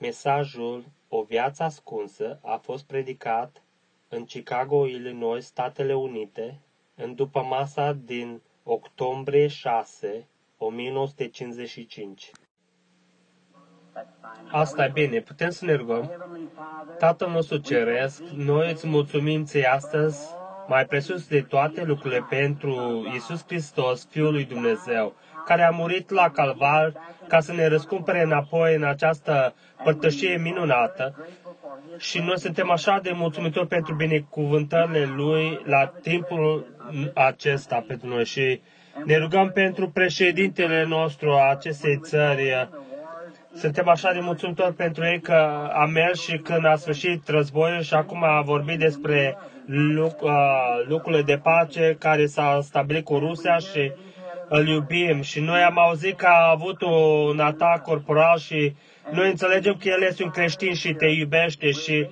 Mesajul O viață ascunsă a fost predicat în Chicago, Illinois, Statele Unite, în după masa din octombrie 6, 1955. Asta e bine, putem să ne rugăm. Tatăl nostru Ceresc, noi îți mulțumim ție astăzi, mai presus de toate lucrurile, pentru Isus Hristos, Fiul lui Dumnezeu, care a murit la calvar ca să ne răscumpere înapoi în această părtășie minunată. Și noi suntem așa de mulțumitori pentru binecuvântările Lui la timpul acesta pentru noi și ne rugăm pentru președintele nostru a acestei țări. Suntem așa de mulțumitori pentru ei că a mers și când a sfârșit războiul și acum a vorbit despre lucrurile de pace care s-a stabilit cu Rusia și îl iubim. Și noi am auzit că a avut un atac corporal și noi înțelegem că El este un creștin și te iubește și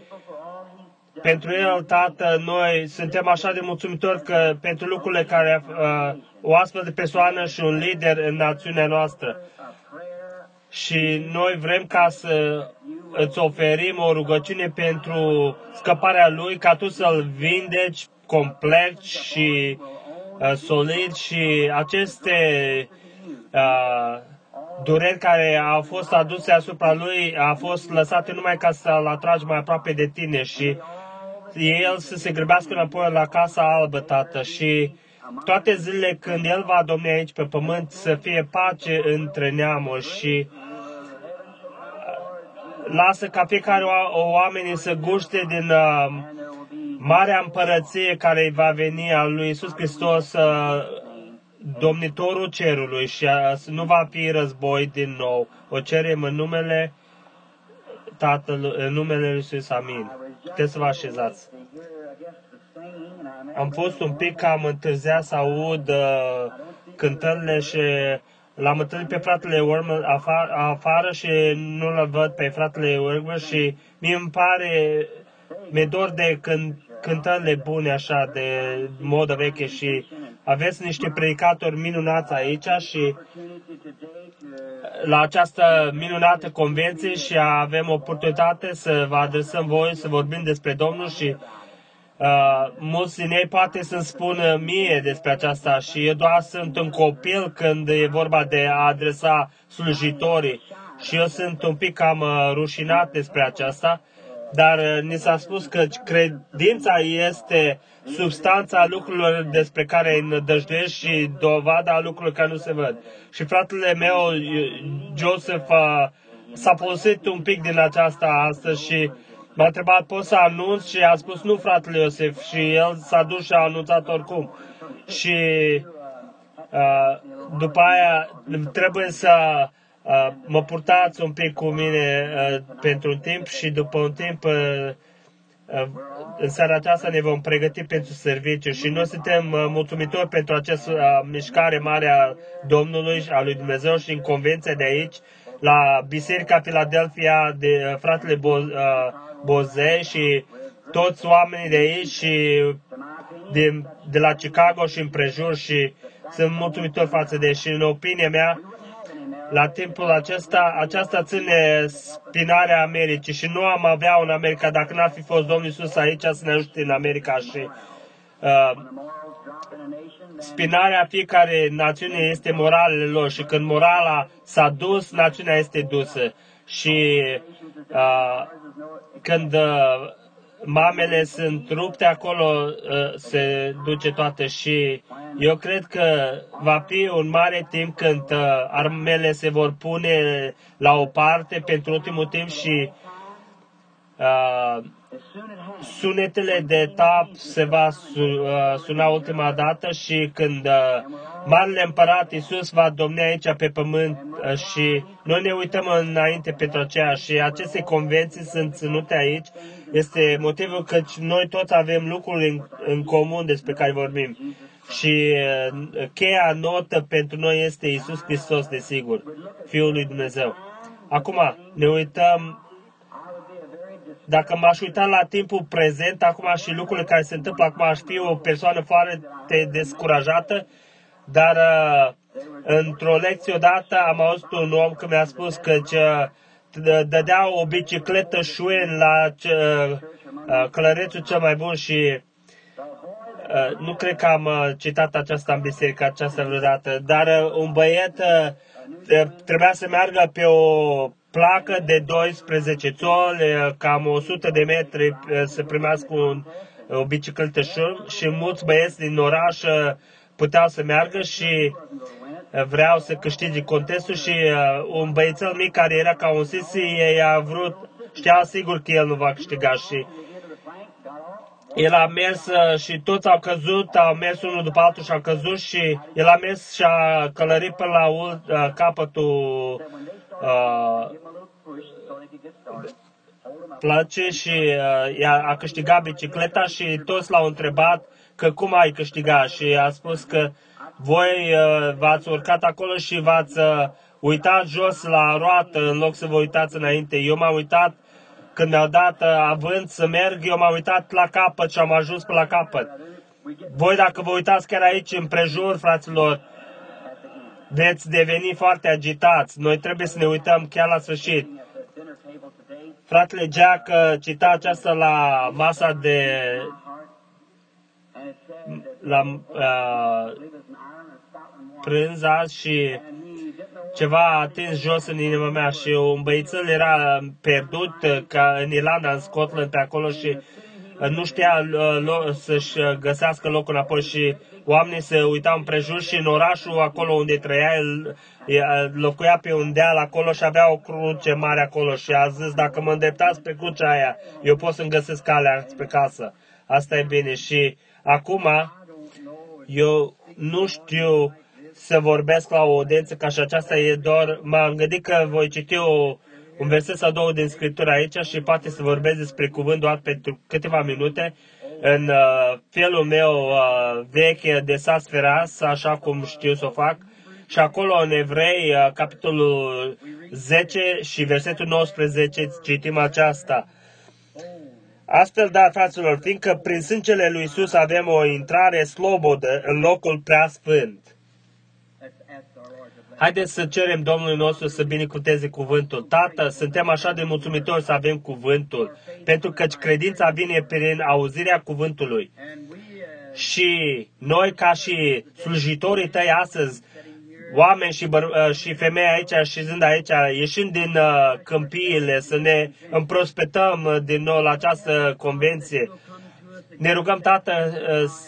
pentru El, Tată, noi suntem așa de mulțumitori că pentru lucrurile care uh, o astfel de persoană și un lider în națiunea noastră. Și noi vrem ca să îți oferim o rugăciune pentru scăparea lui, ca tu să-l vindeci complet și uh, solid și aceste uh, dureri care au fost aduse asupra lui a fost lăsate numai ca să-l atragi mai aproape de tine și el să se grăbească înapoi la Casa Albă, Tată, și toate zilele când El va domni aici pe pământ să fie pace între neamuri și lasă ca fiecare o oamenii să guște din uh, marea împărăție care va veni al lui Isus Hristos, uh, domnitorul cerului și uh, nu va fi război din nou. O cerem în numele Tatălui, în numele Lui Isus, amin. Puteți să vă așezați. Am fost un pic cam întârziat să aud uh, cântările și l-am întâlnit pe fratele Wormer afară, afară și nu-l văd pe fratele Wormer și mi îmi pare, mi-e dor de când, cântările bune așa, de modă veche și aveți niște predicatori minunați aici și la această minunată convenție și avem oportunitate să vă adresăm voi, să vorbim despre Domnul și uh, mulți din ei poate să-mi spună mie despre aceasta și eu doar sunt un copil când e vorba de a adresa slujitorii și eu sunt un pic cam uh, rușinat despre aceasta, dar uh, ni s-a spus că credința este substanța lucrurilor despre care îi nădăjduiești și dovada lucrurilor care nu se văd. Și fratele meu, Joseph, s-a folosit un pic din aceasta astăzi și m-a întrebat, pot să anunț? Și a spus, nu, fratele Iosef. Și el s-a dus și a anunțat oricum. Și uh, după aia trebuie să uh, mă purtați un pic cu mine uh, pentru un timp și după un timp uh, în seara aceasta ne vom pregăti pentru serviciu și noi suntem uh, mulțumitori pentru această uh, mișcare mare a Domnului, a lui Dumnezeu și în convenția de aici, la Biserica Philadelphia de uh, fratele Bo, Boze și toți oamenii de aici și de, de la Chicago și împrejur și sunt mulțumitor față de și în opinia mea la timpul acesta, aceasta ține spinarea Americii și nu am avea în America dacă n-ar fi fost Domnul Iisus aici să ne ajute în America și uh, spinarea fiecare națiune este moralele lor și când morala s-a dus, națiunea este dusă. Și uh, când uh, mamele sunt rupte, acolo uh, se duce toate și eu cred că va fi un mare timp când uh, armele se vor pune la o parte pentru ultimul timp și uh, sunetele de tap se va su, uh, suna ultima dată și când uh, Marele Împărat Iisus va domni aici pe pământ uh, și noi ne uităm înainte pentru aceea și aceste convenții sunt ținute aici. Este motivul că noi toți avem lucruri în, în comun despre care vorbim. Și uh, cheia notă pentru noi este Isus Hristos, desigur, Fiul lui Dumnezeu. Acum, ne uităm dacă m-aș uita la timpul prezent, acum și lucrurile care se întâmplă acum, aș fi o persoană foarte descurajată, dar uh, într-o lecție odată am auzit un om că mi-a spus că ce, dădea o bicicletă șuen la ce, uh, călărețul cel mai bun și uh, nu cred că am uh, citat aceasta în biserică aceasta vreodată, dar uh, un băiet uh, trebuia să meargă pe o placă de 12 țoli, cam 100 de metri să primească un, o bicicletă și mulți băieți din oraș puteau să meargă și vreau să câștige contestul și un băiețel mic care era ca un sisi, ei a vrut, știa sigur că el nu va câștiga și el a mers și toți au căzut, au mers unul după altul și au căzut și el a mers și a călărit până la uh, capătul uh, place și uh, a câștigat bicicleta și toți l-au întrebat că cum ai câștigat și a spus că voi uh, v-ați urcat acolo și v-ați uh, uitat jos la roată în loc să vă uitați înainte. Eu m-am uitat când mi-au dat uh, avânt să merg, eu m-am uitat la capăt și am ajuns pe la capăt. Voi dacă vă uitați chiar aici împrejur, fraților, veți deveni foarte agitați. Noi trebuie să ne uităm chiar la sfârșit. Fratele Jack uh, cita aceasta la masa de la uh, prânz și ceva a atins jos în inima mea și un băițel era pierdut uh, ca în Irlanda, în Scotland, pe acolo și uh, nu știa să-și găsească locul înapoi și oamenii se uitau împrejur și în orașul acolo unde trăia, el locuia pe un deal acolo și avea o cruce mare acolo și a zis, dacă mă îndreptați pe crucea aia, eu pot să-mi găsesc calea pe casă. Asta e bine. Și acum, eu nu știu să vorbesc la o audiență ca și aceasta e doar, m-am gândit că voi citi o, un verset sau două din Scriptură aici și poate să vorbesc despre cuvânt doar pentru câteva minute în uh, felul meu uh, veche de sasferas, așa cum știu să o fac. Și acolo în Evrei, uh, capitolul 10 și versetul 19, citim aceasta. Astfel, da, fraților, fiindcă prin sângele lui Isus avem o intrare slobodă în locul prea sfânt. Haideți să cerem Domnului nostru să binecuvânteze cuvântul. Tată, suntem așa de mulțumitori să avem cuvântul, pentru că credința vine prin auzirea cuvântului. Și noi, ca și slujitorii tăi astăzi, oameni și, băr- uh, și femei aici și zând aici, ieșind din uh, câmpiile, să ne împrospetăm uh, din nou la această convenție. Ne rugăm, Tată,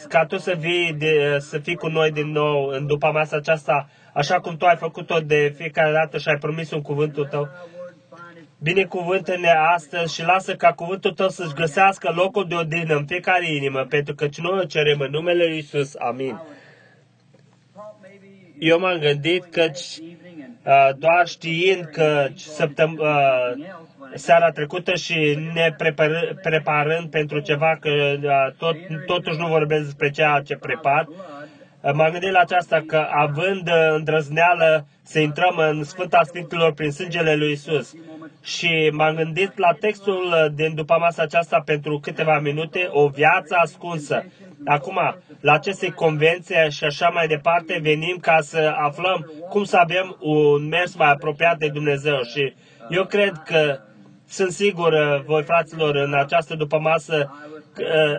ca Tu să vii, de, să fii cu noi din nou în după masa aceasta, așa cum Tu ai făcut-o de fiecare dată și ai promis un cuvântul Tău. Binecuvântă-ne astăzi și lasă ca cuvântul Tău să-și găsească locul de odihnă în fiecare inimă, pentru că noi o cerem în numele Lui Isus. Amin. Eu m-am gândit că uh, doar știind că săptăm, uh, seara trecută și ne prepar, preparând pentru ceva, că uh, tot, totuși nu vorbesc despre ceea ce prepar, uh, m-am gândit la aceasta că având uh, îndrăzneală să intrăm în Sfânta Sfintelor prin sângele lui Isus, și m-am gândit la textul din după masa aceasta pentru câteva minute, o viață ascunsă. Acum, la aceste convenție și așa mai departe, venim ca să aflăm cum să avem un mers mai apropiat de Dumnezeu. Și eu cred că sunt sigur, voi fraților, în această după masă,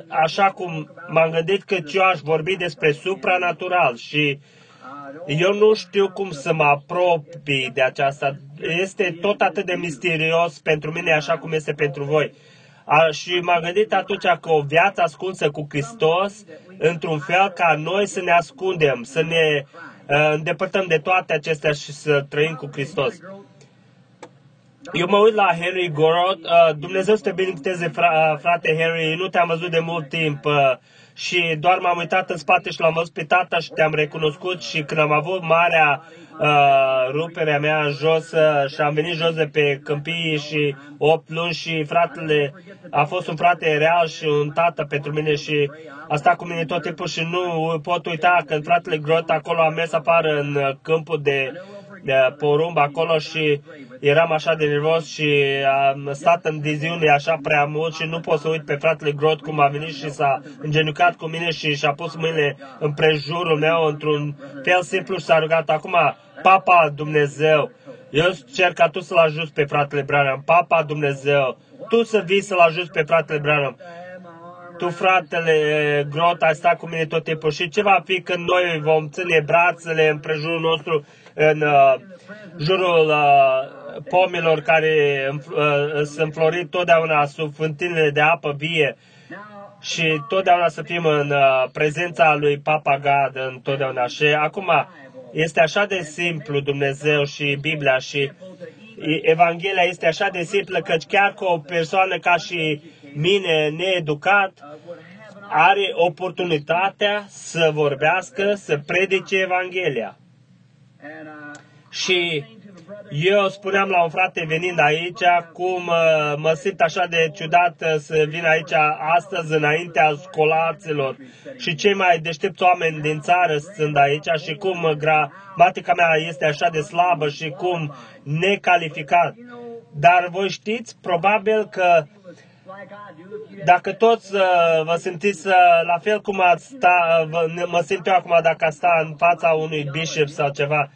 așa cum m-am gândit că eu aș vorbi despre supranatural și eu nu știu cum să mă apropii de aceasta. Este tot atât de misterios pentru mine, așa cum este pentru voi. A, și m-am gândit atunci că o viață ascunsă cu Hristos, într-un fel ca noi să ne ascundem, să ne uh, îndepărtăm de toate acestea și să trăim cu Hristos. Eu mă uit la Henry Gorot, uh, Dumnezeu să te binecuvânteze, fra, frate Henry, nu te-am văzut de mult timp. Uh, și doar m-am uitat în spate și l-am văzut pe tata și te-am recunoscut și când am avut marea uh, ruperea mea jos uh, și am venit jos de pe câmpii și 8 luni și fratele a fost un frate real și un tată pentru mine și a stat cu mine tot timpul și nu pot uita când fratele Grot acolo a mers apară în câmpul de de porumb acolo și eram așa de nervos și am stat în diziune așa prea mult și nu pot să uit pe fratele Grot cum a venit și s-a îngenucat cu mine și și-a pus mâinile prejurul meu într-un fel simplu și s-a rugat. Acum, Papa Dumnezeu, Eu cer ca tu să-l ajuți pe fratele Branham, Papa Dumnezeu, tu să vii să-l ajuți pe fratele Branham. Tu, fratele Grot, ai stat cu mine tot timpul și ce va fi când noi vom ține brațele în prejurul nostru, în uh, jurul uh, pomilor care uh, sunt înflorit totdeauna sub fântânile de apă vie și totdeauna să fim în uh, prezența lui Papa God întotdeauna. Și acum este așa de simplu Dumnezeu și Biblia și Evanghelia este așa de simplă că chiar cu o persoană ca și mine needucat are oportunitatea să vorbească, să predice Evanghelia. Și eu spuneam la un frate venind aici cum uh, mă simt așa de ciudat uh, să vin aici astăzi înaintea scolaților și cei mai deștepți oameni din țară sunt aici și cum gramatica mea este așa de slabă și cum necalificat. Dar voi știți probabil că dacă toți uh, vă simțiți uh, la fel cum ați sta, uh, mă simt eu acum dacă sta în fața unui bishop sau ceva,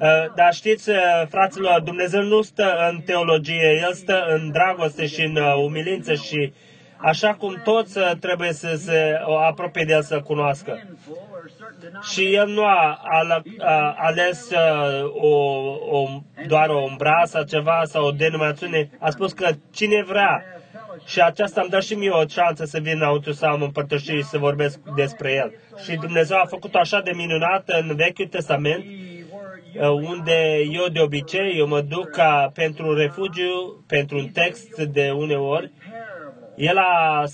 uh, dar știți, uh, fraților, Dumnezeu nu stă în teologie, El stă în dragoste și în uh, umilință și așa cum toți uh, trebuie să se apropie de El să cunoască. Și El nu a, a, a ales uh, o, o, doar o umbra sau ceva sau o denominațiune. A spus că cine vrea și aceasta îmi dă și mie o șansă să vin înăuntru să am împărtășiri și să vorbesc despre El. Și Dumnezeu a făcut așa de minunat în Vechiul Testament, uh, unde eu de obicei eu mă duc ca pentru refugiu, pentru un text de uneori, el a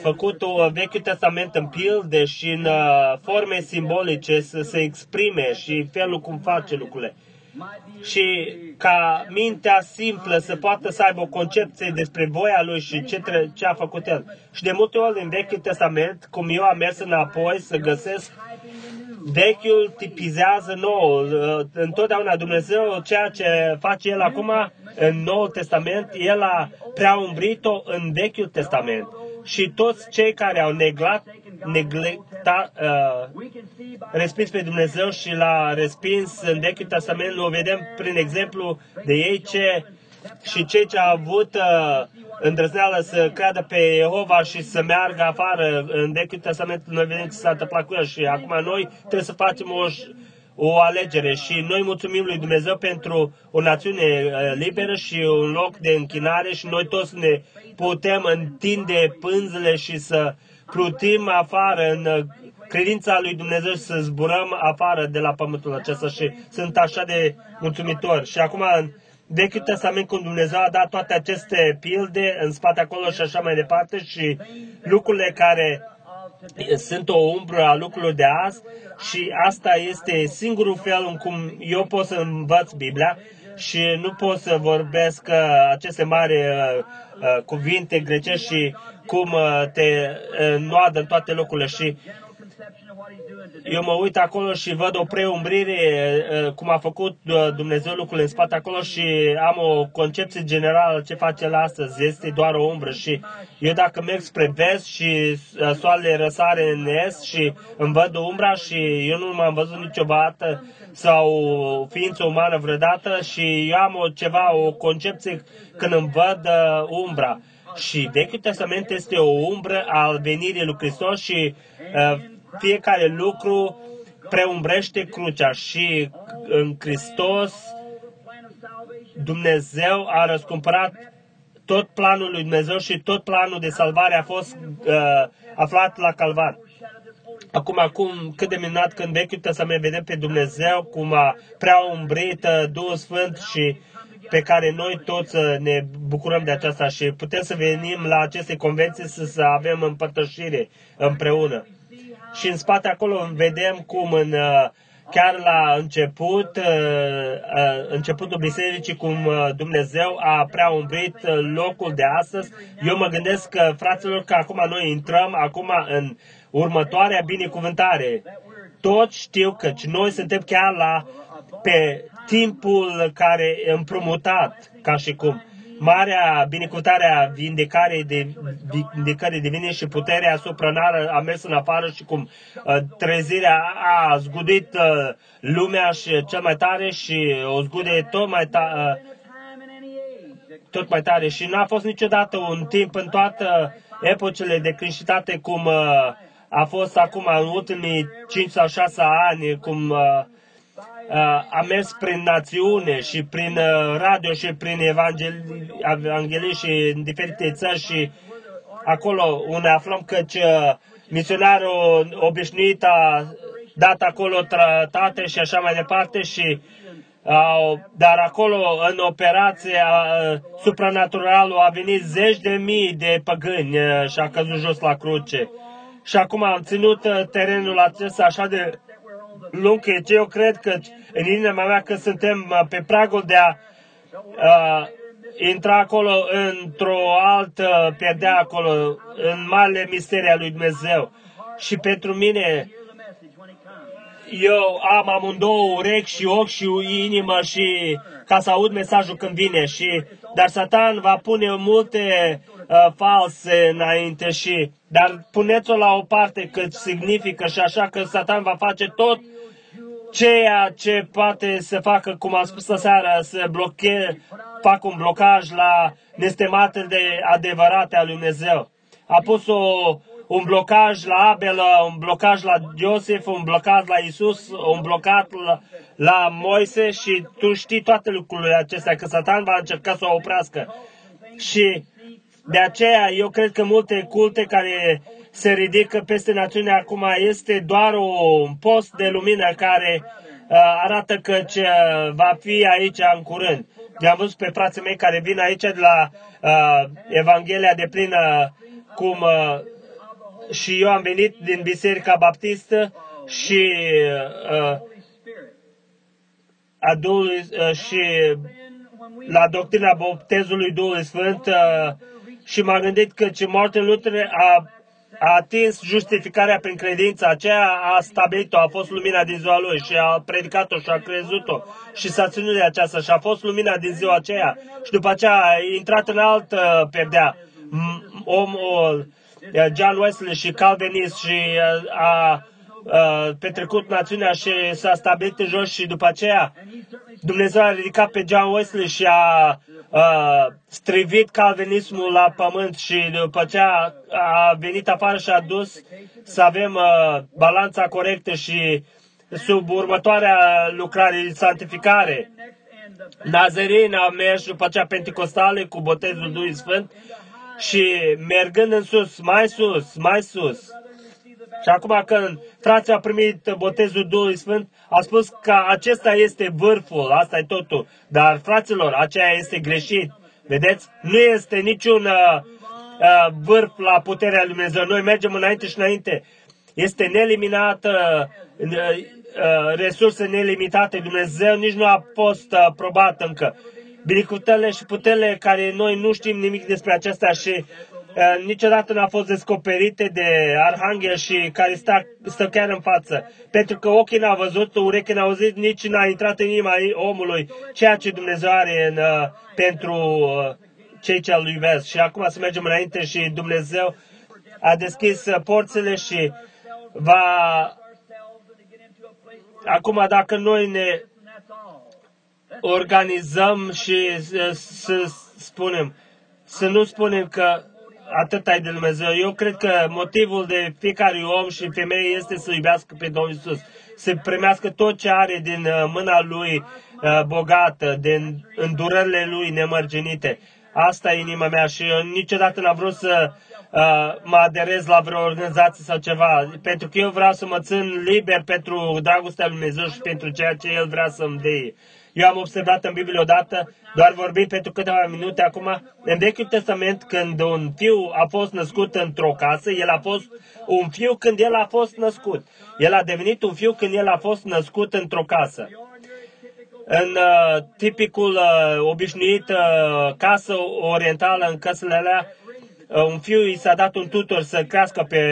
făcut un Vechiul Testament în pilde și în uh, forme simbolice să se exprime și felul cum face lucrurile și ca mintea simplă să poată să aibă o concepție despre voia lui și ce, tre- ce a făcut el. Și de multe ori în Vechiul Testament, cum eu am mers înapoi să găsesc, Vechiul tipizează nou. Întotdeauna Dumnezeu, ceea ce face El acum în Noul Testament, El a prea umbrit-o în Vechiul Testament. Și toți cei care au neglat neglecta, uh, respins pe Dumnezeu și l-a respins în Vechiul Testament, o vedem prin exemplu de ei ce și cei ce au avut uh, îndrăzneală să creadă pe Jehova și să meargă afară. În Vechiul Testament, noi vedem ce s-a întâmplat cu el și acum noi trebuie să facem o, o alegere și noi mulțumim lui Dumnezeu pentru o națiune uh, liberă și un loc de închinare și noi toți ne putem întinde pânzele și să plutim afară în uh, credința lui Dumnezeu să zburăm afară de la pământul acesta și sunt așa de mulțumitor. Și acum în Vechiul Testament când Dumnezeu a dat toate aceste pilde în spate acolo și așa mai departe și lucrurile care sunt o umbră a lucrurilor de azi și asta este singurul fel în cum eu pot să învăț Biblia și nu pot să vorbesc uh, aceste mari uh, uh, cuvinte grecești și cum uh, te uh, noadă în toate locurile și eu mă uit acolo și văd o preumbrire, uh, cum a făcut Dumnezeu lucrurile în spate acolo și am o concepție generală ce face el astăzi. Este doar o umbră și eu dacă merg spre vest și soarele răsare în est și îmi văd umbra și eu nu m-am văzut niciodată sau ființă umană vreodată și eu am o, ceva, o concepție când îmi văd umbra. Și Vechiul Testament este o umbră al venirii lui Hristos și uh, fiecare lucru preumbrește crucea și în Hristos Dumnezeu a răscumpărat tot planul lui Dumnezeu și tot planul de salvare a fost uh, aflat la Calvar. Acum, acum, cât de minunat când Vechiul Testament vedem pe Dumnezeu cum a prea umbrit uh, Duhul Sfânt și pe care noi toți uh, ne bucurăm de aceasta și putem să venim la aceste convenții să, să avem împărtășire împreună. Și în spate acolo vedem cum în, uh, chiar la început, uh, începutul bisericii, cum Dumnezeu a prea umbrit locul de astăzi. Eu mă gândesc că, fraților, că acum noi intrăm acum în următoarea binecuvântare. Toți știu că noi suntem chiar la pe timpul care e împrumutat, ca și cum. marea binecuvântare a vindecării, de, vindecării divine și puterea supranară a mers în afară și cum uh, trezirea a zgudit uh, lumea și cel mai tare și o zgude tot mai tare. Uh, tot mai tare și nu a fost niciodată un timp în toată epocele de creștitate cum uh, a fost acum în ultimii 5 sau 6 ani, cum uh, uh, a mers prin națiune și prin uh, radio și prin evanghelii și în diferite țări și acolo unde aflăm că misionarul obișnuit a dat acolo tratate și așa mai departe și Uh, dar acolo, în operație, uh, supranaturalul a venit zeci de mii de păgâni uh, și a căzut jos la cruce. Și acum am ținut uh, terenul acesta așa de lung, că eu cred că în inima mea că suntem uh, pe pragul de a uh, intra acolo într-o altă pierdea acolo, în mare misteria lui Dumnezeu. Și pentru mine, eu am amândouă urechi și ochi și inimă și ca să aud mesajul când vine. Și, dar Satan va pune multe uh, false înainte și, dar puneți-o la o parte cât significă și așa că Satan va face tot ceea ce poate să facă, cum am spus seara, să bloche, fac un blocaj la nestematele adevărate al lui Dumnezeu. A pus o, un blocaj la Abel, un blocaj la Iosif, un blocaj la Isus, un blocaj la, la Moise și tu știi toate lucrurile acestea, că Satan va încerca să o oprească. Și de aceea eu cred că multe culte care se ridică peste națiune acum este doar un post de lumină care uh, arată că ce va fi aici în curând. I-am văzut pe frații mei care vin aici de la uh, Evanghelia de plină cum uh, și eu am venit din Biserica Baptistă și uh, a Duhului, uh, și la doctrina botezului Duhului Sfânt uh, și m-am gândit că ce Martin Luther a, a atins justificarea prin credință, aceea a stabilit-o, a fost lumina din ziua lui și a predicat-o și a crezut-o și s-a ținut de aceasta și a fost lumina din ziua aceea și după aceea a intrat în altă perdea. Omul, John Wesley și Calvinist și uh, a, a petrecut națiunea și s-a stabilit în jos și după aceea Dumnezeu a ridicat pe John Wesley și a, a strivit calvinismul la pământ și după aceea a venit afară și a dus să avem a, balanța corectă și sub următoarea lucrare, santificare. Nazarin a mers după aceea pentecostale cu botezul Duhului Sfânt și mergând în sus, mai sus, mai sus. Și acum când frații au primit botezul Duhului Sfânt, a spus că acesta este vârful, asta e totul. Dar, fraților, aceea este greșit. Vedeți? Nu este niciun uh, uh, vârf la puterea lui Dumnezeu. Noi mergem înainte și înainte. Este neeliminată, uh, uh, resurse nelimitate. Dumnezeu nici nu a fost uh, probat încă binecuvântările și puterile care noi nu știm nimic despre acestea și uh, niciodată n-au fost descoperite de arhanghel și care stă, stă chiar în față. Pentru că ochii n-au văzut, urechii n-au auzit, nici n-a intrat în inima omului ceea ce Dumnezeu are în, uh, pentru uh, cei ce îl iubesc. Și acum să mergem înainte și Dumnezeu a deschis uh, porțile și va... Acum dacă noi ne organizăm și să spunem, să nu spunem că atât ai de Dumnezeu. Eu cred că motivul de fiecare om și femeie este să iubească pe Domnul Isus, să primească tot ce are din uh, mâna Lui uh, bogată, din îndurările Lui nemărginite. Asta e inima mea și eu niciodată n-am vrut să uh, mă aderez la vreo organizație sau ceva, pentru că eu vreau să mă țin liber pentru dragostea Lui Dumnezeu și pentru ceea ce El vrea să-mi dea. Eu am observat în Biblie odată, doar vorbim pentru câteva minute acum, în Vechiul Testament, când un fiu a fost născut într-o casă, el a fost un fiu când el a fost născut. El a devenit un fiu când el a fost născut într-o casă. În uh, tipicul uh, obișnuit uh, casă orientală, în casele alea, uh, un fiu i s-a dat un tutor să crească pe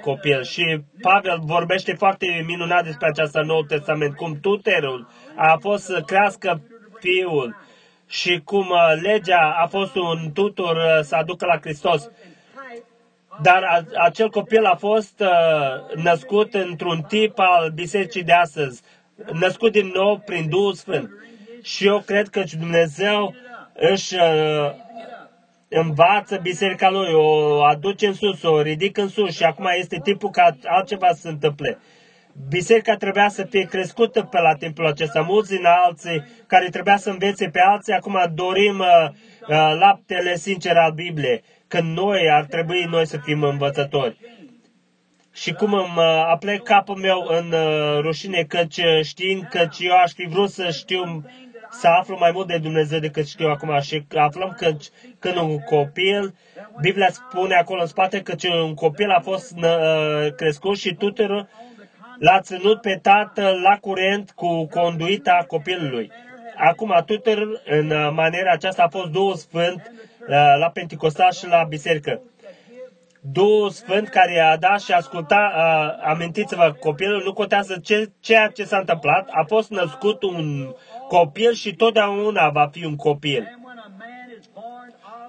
copil și Pavel vorbește foarte minunat despre aceasta în Noul Testament, cum tutorul a fost să crească fiul și cum uh, legea a fost un tutor uh, să aducă la Hristos. Dar a, acel copil a fost uh, născut într-un tip al bisericii de astăzi, născut din nou prin Duhul Sfânt. Și eu cred că Dumnezeu își uh, învață biserica lui, o aduce în sus, o ridică în sus și acum este timpul ca altceva să se întâmple. Biserica trebuia să fie crescută pe la timpul acesta. Mulți din alții care trebuia să învețe pe alții, acum dorim uh, uh, laptele sincer al Bibliei, când noi ar trebui noi să fim învățători. Și cum îmi uh, aplec capul meu în uh, rușine, căci uh, știind că eu aș fi vrut să știu să aflu mai mult de Dumnezeu decât știu acum și aflăm că când un copil, Biblia spune acolo în spate că un copil a fost uh, crescut și tuturor l-a ținut pe tatăl la curent cu conduita copilului. Acum, tuturor, în maniera aceasta a fost Duhul Sfânt uh, la Pentecostal și la biserică. Duhul Sfânt care a dat și asculta, uh, amintiți-vă, copilul nu contează ce, ceea ce s-a întâmplat, a fost născut un copil și totdeauna va fi un copil.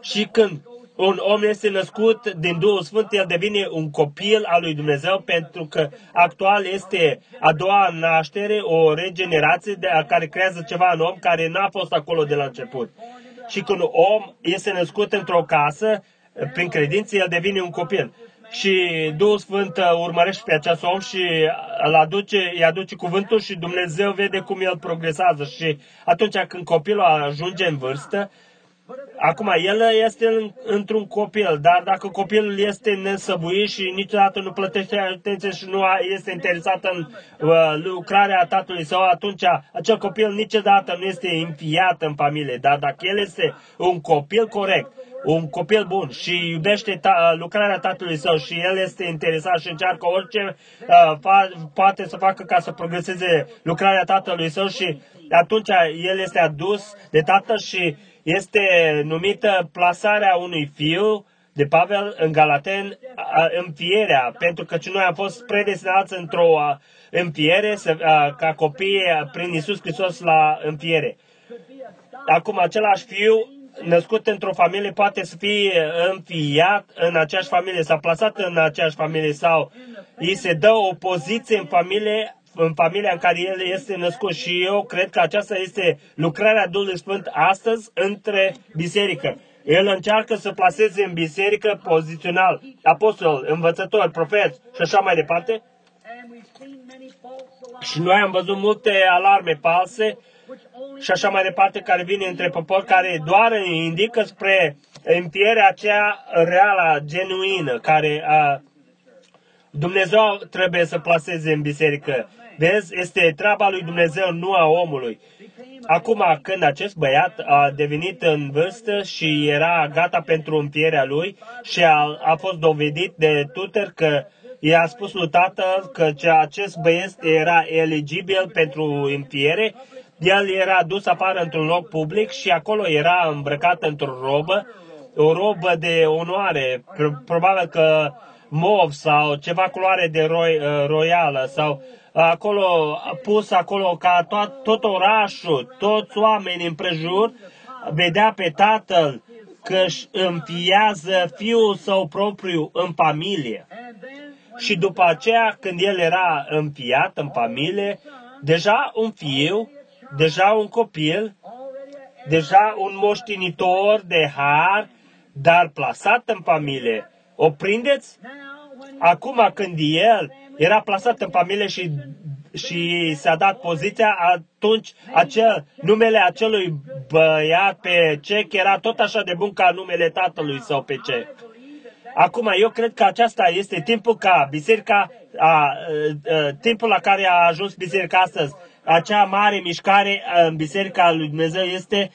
Și când un om este născut din Duhul Sfânt, el devine un copil al lui Dumnezeu pentru că actual este a doua naștere, o regenerație de, care creează ceva în om care n-a fost acolo de la început. Și când un om este născut într-o casă, prin credință, el devine un copil. Și Duhul Sfânt urmărește pe acest om și îl aduce, îi aduce cuvântul și Dumnezeu vede cum el progresează. Și atunci când copilul ajunge în vârstă, Acum, el este într-un copil, dar dacă copilul este nesăbuit și niciodată nu plătește atenție și nu este interesat în uh, lucrarea tatălui său, atunci acel copil niciodată nu este înfiat în familie. Dar dacă el este un copil corect, un copil bun și iubește ta, lucrarea tatălui său și el este interesat și încearcă orice uh, fa, poate să facă ca să progreseze lucrarea tatălui său și atunci el este adus de tatăl și este numită plasarea unui fiu de Pavel în Galaten, înfierea, pentru că noi am fost predestinați într-o înfiere ca copii prin Isus Hristos la înfiere. Acum, același fiu născut într-o familie poate să fie înfiat în aceeași familie sau plasat în aceeași familie sau îi se dă o poziție în familie în familia în care el este născut și eu cred că aceasta este lucrarea Duhului Sfânt astăzi între biserică. El încearcă să placeze în biserică pozițional apostol, învățător, profet și așa mai departe. Și noi am văzut multe alarme false și așa mai departe care vine între popor care doar indică spre înfierea aceea reală, genuină, care a, Dumnezeu trebuie să placeze în biserică. Vezi, este treaba lui Dumnezeu, nu a omului. Acum, când acest băiat a devenit în vârstă și era gata pentru înfierea lui și a, a fost dovedit de tuter că i-a spus lui tatăl că acest băiat era eligibil pentru înfiere, el era dus afară într-un loc public și acolo era îmbrăcat într-o robă, o robă de onoare, probabil că mov sau ceva culoare de roi, uh, royală sau acolo, pus acolo ca tot, tot orașul, toți oamenii împrejur, vedea pe tatăl că își înfiază fiul său propriu în familie. Și după aceea, când el era înfiat în familie, deja un fiu, deja un copil, deja un moștenitor de har, dar plasat în familie. O prindeți? Acum când el era plasat în familie și, și s-a dat poziția, atunci acel, numele acelui băiat pe cec era tot așa de bun ca numele tatălui sau pe cec. Acum, eu cred că aceasta este timpul ca biserica, a, a, a, timpul la care a ajuns biserica astăzi, acea mare mișcare în biserica lui Dumnezeu este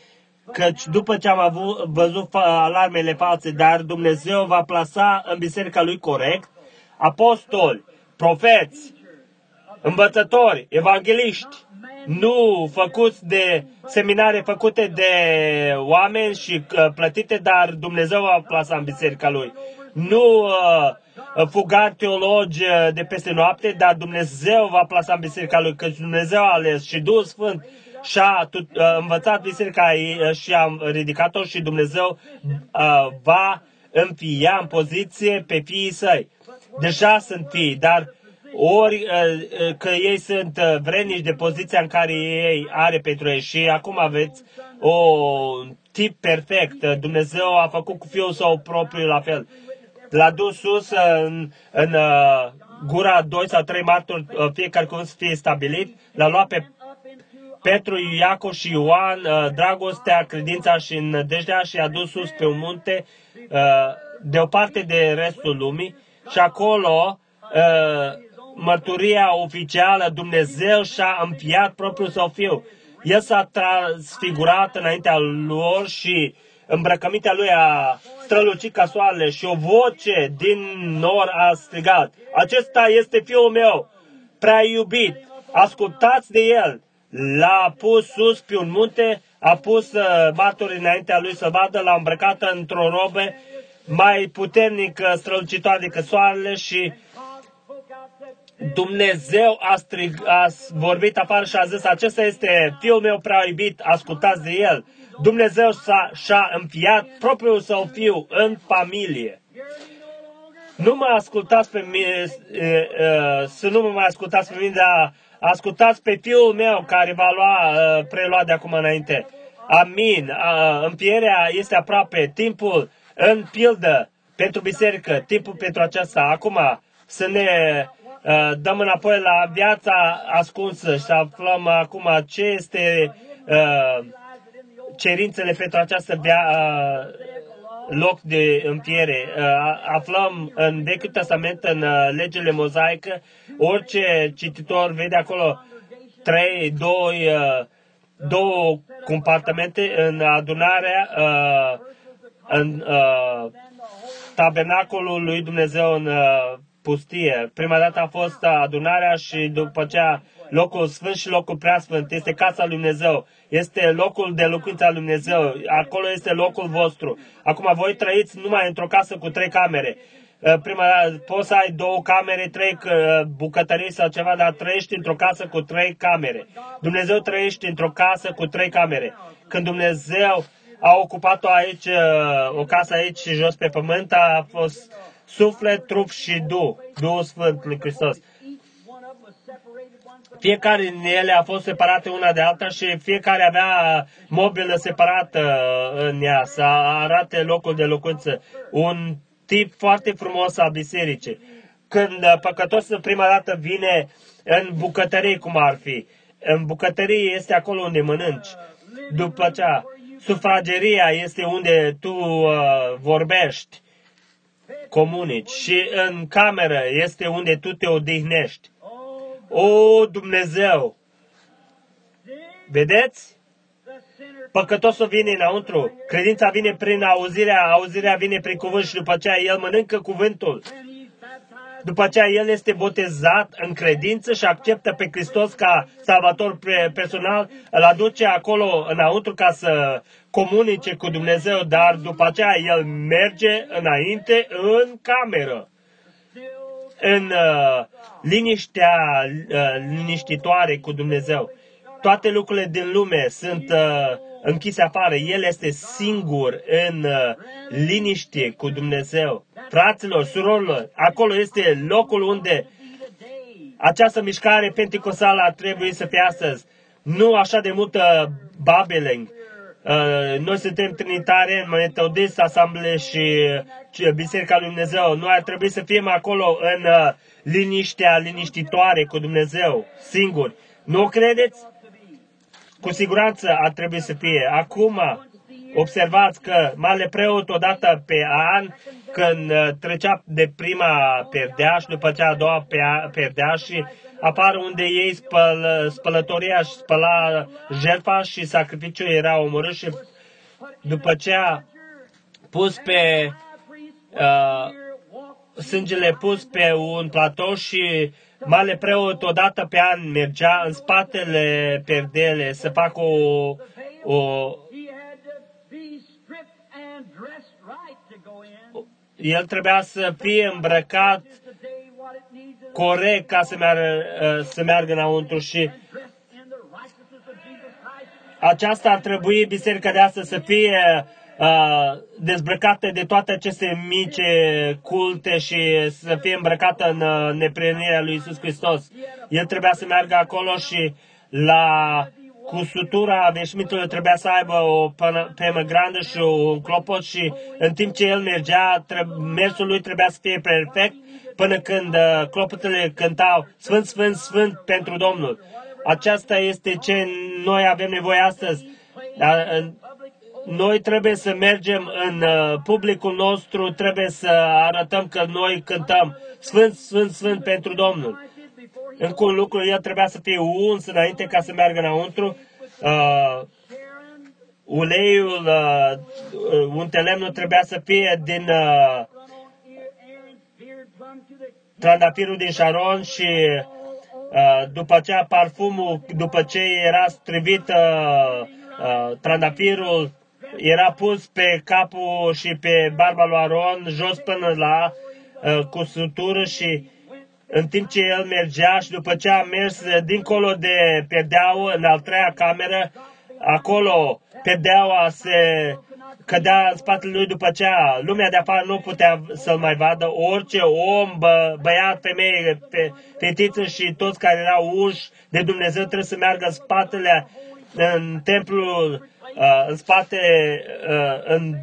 căci după ce am avut, văzut alarmele false, dar Dumnezeu va plasa în biserica lui corect, apostoli, profeți, învățători, evangeliști, nu făcuți de seminare făcute de oameni și uh, plătite, dar Dumnezeu va plasa în biserica lui. Nu uh, fugari teologi uh, de peste noapte, dar Dumnezeu va plasa în biserica lui, căci Dumnezeu a ales și Duhul Sfânt și-a tu- uh, învățat biserica uh, și a ridicat-o și Dumnezeu uh, va înfia în poziție pe fiii săi. Deja sunt fii, dar ori uh, uh, că ei sunt uh, vrenici de poziția în care ei are pentru ei și acum aveți o tip perfect. Uh, Dumnezeu a făcut cu fiul său propriu la fel. L-a dus sus uh, în, în uh, gura doi sau trei martori, uh, fiecare cuvânt să fie stabilit. L-a luat pe Petru, Iacov și Ioan, uh, dragostea, credința și nădejdea și a dus sus pe un munte uh, deoparte de restul lumii și acolo uh, mărturia oficială, Dumnezeu și-a înfiat propriul său fiu. El s-a transfigurat înaintea lor și îmbrăcămintea lui a strălucit ca soarele și o voce din nor a strigat. Acesta este fiul meu, prea iubit, ascultați de el. L-a pus sus pe un munte, a pus uh, martorii înaintea lui să vadă, l-a îmbrăcat într-o robe mai puternică, strălucitoare decât soarele și Dumnezeu a, strig, a vorbit afară și a zis, acesta este fiul meu prea iubit, ascultați de el. Dumnezeu s-a, și-a înfiat propriul său fiu în familie. Nu mă ascultați pe mine, să nu mă mai ascultați pe mine, dar ascultați pe fiul meu care va lua, prelua de acum înainte. Amin. Înfierea este aproape. Timpul în pildă pentru biserică, timpul pentru aceasta. Acum să ne uh, dăm înapoi la viața ascunsă și să aflăm acum ce este uh, cerințele pentru această via, uh, loc de înfiere. Uh, aflăm în Vechiul Testament, în uh, legile mozaică, orice cititor vede acolo trei, doi, uh, două compartimente în adunarea, uh, în uh, tabernacolul lui Dumnezeu în uh, pustie. Prima dată a fost adunarea și după aceea locul sfânt și locul preasfânt. Este casa lui Dumnezeu. Este locul de locuință al lui Dumnezeu. Acolo este locul vostru. Acum voi trăiți numai într-o casă cu trei camere. Prima dată poți să ai două camere, trei bucătării sau ceva, dar trăiești într-o casă cu trei camere. Dumnezeu trăiește într-o casă cu trei camere. Când Dumnezeu a ocupat-o aici, o casă aici și jos pe pământ, a fost suflet, trup și Duh, Duhul Sfânt lui Hristos. Fiecare din ele a fost separate una de alta și fiecare avea mobilă separată în ea, să arate locul de locuință. Un tip foarte frumos al bisericii. Când păcătosul prima dată vine în bucătărie, cum ar fi, în bucătărie este acolo unde mănânci. După aceea, sufrageria este unde tu uh, vorbești comunici și în cameră este unde tu te odihnești. O, Dumnezeu! Vedeți? Păcătosul vine înăuntru, credința vine prin auzirea, auzirea vine prin cuvânt și după aceea el mănâncă cuvântul. După aceea el este botezat în credință și acceptă pe Hristos ca salvator personal, îl aduce acolo înăuntru ca să comunice cu Dumnezeu, dar după aceea el merge înainte în cameră. În uh, liniștea uh, liniștitoare cu Dumnezeu. Toate lucrurile din lume sunt uh, închise afară. El este singur în uh, liniște cu Dumnezeu. Fraților, surorilor, acolo este locul unde această mișcare pentecostală ar trebui să fie astăzi. Nu așa de multă babbling. Uh, noi suntem trinitare, metodist, asamble și Biserica lui Dumnezeu. Noi ar trebui să fim acolo în uh, liniștea liniștitoare cu Dumnezeu, singuri. Nu credeți? Cu siguranță ar trebui să fie. Acum, observați că Marele Preot odată pe an, când uh, trecea de prima perdea și după cea a doua perdea și apar unde ei spăl, spălătoria și spăla jertfa și sacrificiul era omorât și după ce a pus pe uh, sângele pus pe un platou și male preot odată pe an mergea în spatele perdele să facă o, o el trebuia să fie îmbrăcat corect ca să meargă, să meargă înăuntru și aceasta ar trebui biserica de astăzi să fie uh, dezbrăcată de toate aceste mici culte și să fie îmbrăcată în uh, neprenirea lui Isus Hristos. El trebuia să meargă acolo și la cu sutura veșmitelor trebuia să aibă o pemă grandă și un clopot și în timp ce el mergea, mersul lui trebuia să fie perfect până când uh, clopotele cântau Sfânt, Sfânt, Sfânt pentru Domnul. Aceasta este ce noi avem nevoie astăzi. Dar, noi trebuie să mergem în uh, publicul nostru, trebuie să arătăm că noi cântăm Sfânt, Sfânt, Sfânt pentru Domnul. Încă un lucru, el trebuia să fie uns înainte ca să meargă înăuntru. Uh, uleiul, uh, unte lemnul trebuia să fie din uh, trandafirul din Sharon și uh, după aceea parfumul, după ce era strivit uh, uh, trandafirul, era pus pe capul și pe barba lui Aron, jos până la uh, cusutură și în timp ce el mergea și după ce a mers dincolo de pedeaua, în al treia cameră, acolo pedeaua se cădea în spatele lui după aceea. Lumea de afară nu putea să-l mai vadă. Orice om, bă, băiat, femeie, fe, fetiță și toți care erau uși de Dumnezeu trebuie să meargă în spatele, în templul, uh, în spate, uh, în,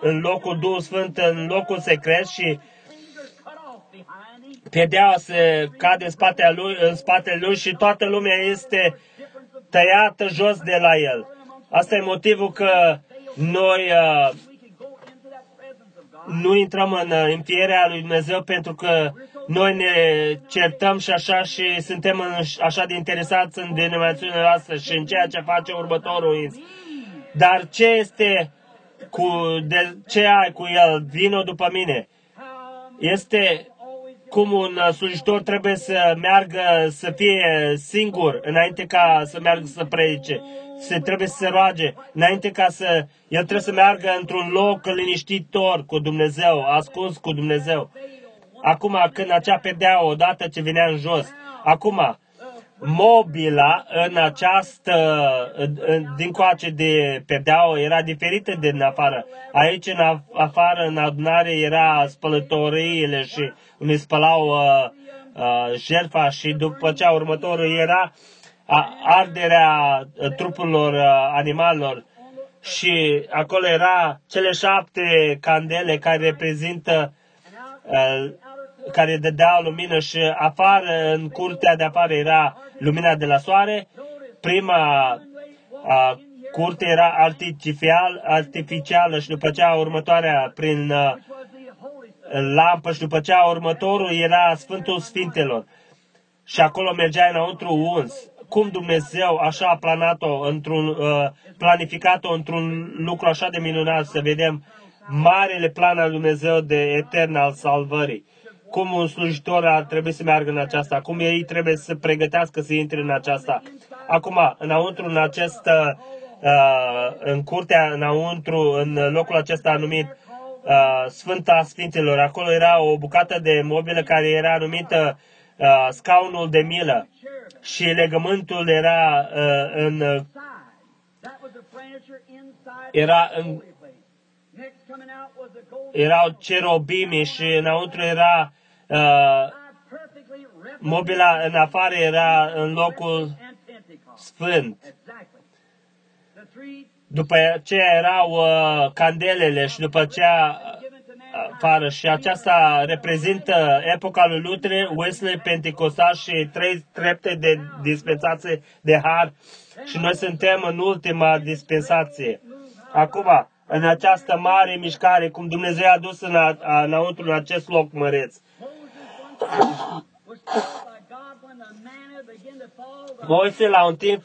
în locul Duhul Sfânt, în locul secret și pedea se cade în spatele lui, în spatele lui și toată lumea este tăiată jos de la el. Asta e motivul că noi uh, nu intrăm în uh, înfierea lui Dumnezeu pentru că noi ne certăm și așa și suntem în, așa de interesați în denominațiunea noastră și în ceea ce face următorul ins. Dar ce este cu, de, ce ai cu el? Vino după mine. Este cum un uh, slujitor trebuie să meargă să fie singur înainte ca să meargă să predice. Se trebuie să se roage înainte ca să... El trebuie să meargă într-un loc liniștitor cu Dumnezeu, ascuns cu Dumnezeu. Acum, când acea pedea odată ce venea în jos, acum, mobila în această, din coace de pedeaua era diferită de în afară. Aici în afară, în adunare, era spălătoriile și unde spălau uh, uh, jertfa și după cea următorul era uh, arderea uh, trupurilor uh, animalelor și acolo era cele șapte candele care reprezintă uh, care dădeau lumină și afară, în curtea de afară era lumina de la soare. Prima a, curte era artificial, artificială și după cea următoarea prin a, lampă și după cea următorul era Sfântul Sfintelor. Și acolo mergea înăuntru uns. Cum Dumnezeu așa a planat-o într-un, uh, planificat-o într-un lucru așa de minunat, să vedem marele plan al Dumnezeu de etern al salvării cum un slujitor ar trebui să meargă în aceasta, cum ei trebuie să pregătească să intre în aceasta. Acum, înăuntru, în acest, uh, în curtea înăuntru, în locul acesta numit uh, Sfânta Sfinților, acolo era o bucată de mobilă care era numită uh, scaunul de milă și legământul era uh, în uh, era în erau cerobimi și înăuntru era uh, mobila în afară era în locul sfânt. După aceea erau uh, candelele și după aceea uh, afară și aceasta reprezintă epoca lui Luther, Wesley, Pentecostal și trei trepte de dispensație de har și noi suntem în ultima dispensație. Acum, în această mare mișcare, cum Dumnezeu a dus în a, a, înăuntru în acest loc măreț. Moise la un timp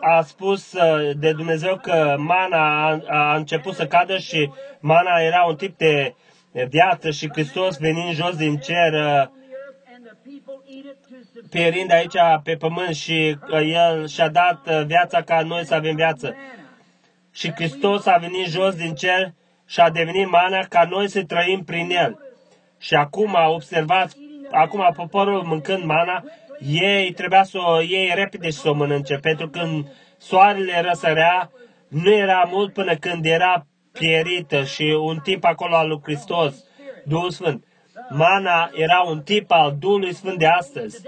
a spus uh, de Dumnezeu că mana a, a început să cadă și mana era un tip de viață și Hristos venind jos din cer, uh, pierind aici pe pământ și uh, El și-a dat viața ca noi să avem viață și Hristos a venit jos din cer și a devenit mana ca noi să trăim prin El. Și acum observați, acum poporul mâncând mana, ei trebuia să o iei repede și să o mănânce, pentru că în soarele răsărea, nu era mult până când era pierită și un tip acolo al lui Hristos, Duhul Sfânt. Mana era un tip al Duhului Sfânt de astăzi.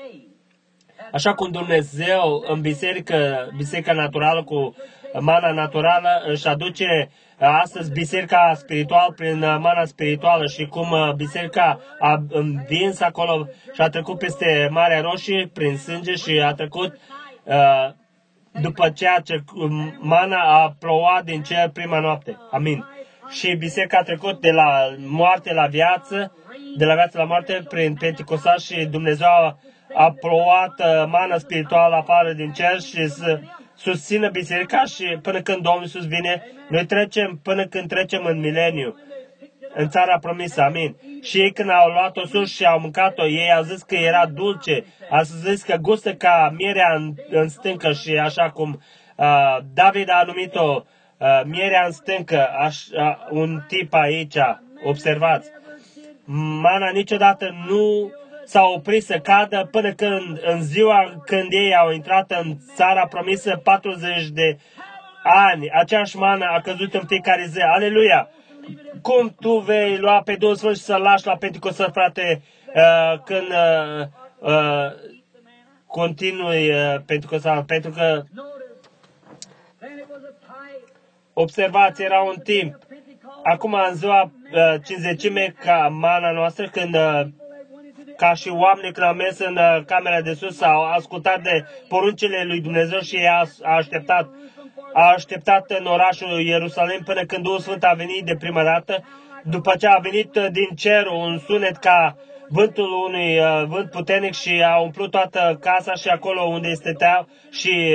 Așa cum Dumnezeu în biserică, biserica naturală cu mana naturală își aduce astăzi biserica spiritual prin mana spirituală și cum biserica a învins acolo și a trecut peste Marea Roșie prin sânge și a trecut după ceea ce mana a plouat din cer prima noapte. Amin. Și biserica a trecut de la moarte la viață, de la viață la moarte prin Pentecostal și Dumnezeu a, a plouat mana spirituală afară din cer și să susțină biserica și până când Domnul Iisus vine, noi trecem până când trecem în mileniu, în țara promisă, amin. Și ei când au luat-o sus și au mâncat-o, ei au zis că era dulce, au zis că gustă ca mierea în, în stâncă și așa cum uh, David a numit-o uh, mierea în stâncă, aș, uh, un tip aici, observați. Mana niciodată nu s-a oprit să cadă până când, în ziua când ei au intrat în țara promisă, 40 de ani, aceeași mană a căzut în fiecare zi. Aleluia! Cum tu vei lua pe Duhul Sfânt și să-L lași la Pentecostă, frate, uh, când uh, uh, continui uh, Pentecostal? Pentru că observați, era un timp. Acum, în ziua uh, cinzecime, ca mana noastră, când uh, ca și oameni când au mers în uh, camera de sus, au ascultat de poruncile lui Dumnezeu și a, a așteptat. A așteptat în orașul Ierusalim până când Duhul Sfânt a venit de prima dată, după ce a venit uh, din cer un sunet ca vântul unui uh, vânt puternic și a umplut toată casa și acolo unde stăteau și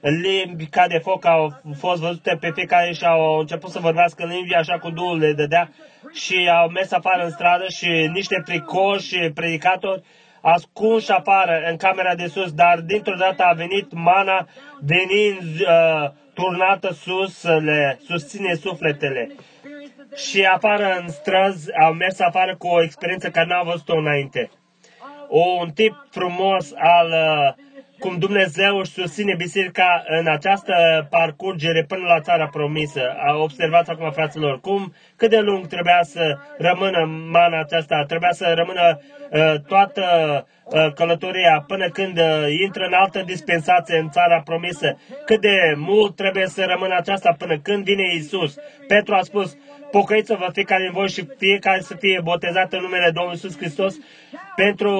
limbi ca de foc au fost văzute pe fiecare și au început să vorbească în limbi așa cum Duhul le dădea și au mers afară în stradă și niște pricoși predicatori ascunși afară în camera de sus, dar dintr-o dată a venit mana venind uh, turnată sus să le susține sufletele. Și afară în străzi au mers afară cu o experiență care n-au văzut-o înainte. O, un tip frumos al uh, cum Dumnezeu își susține biserica în această parcurgere până la țara promisă. Observați acum, fraților, cum, cât de lung trebuia să rămână mana aceasta, trebuia să rămână uh, toată uh, călătoria până când uh, intră în altă dispensație în țara promisă. Cât de mult trebuie să rămână aceasta până când vine Isus. Petru a spus, pocăiți-vă fiecare din voi și fiecare să fie botezat în numele Domnului Iisus Hristos pentru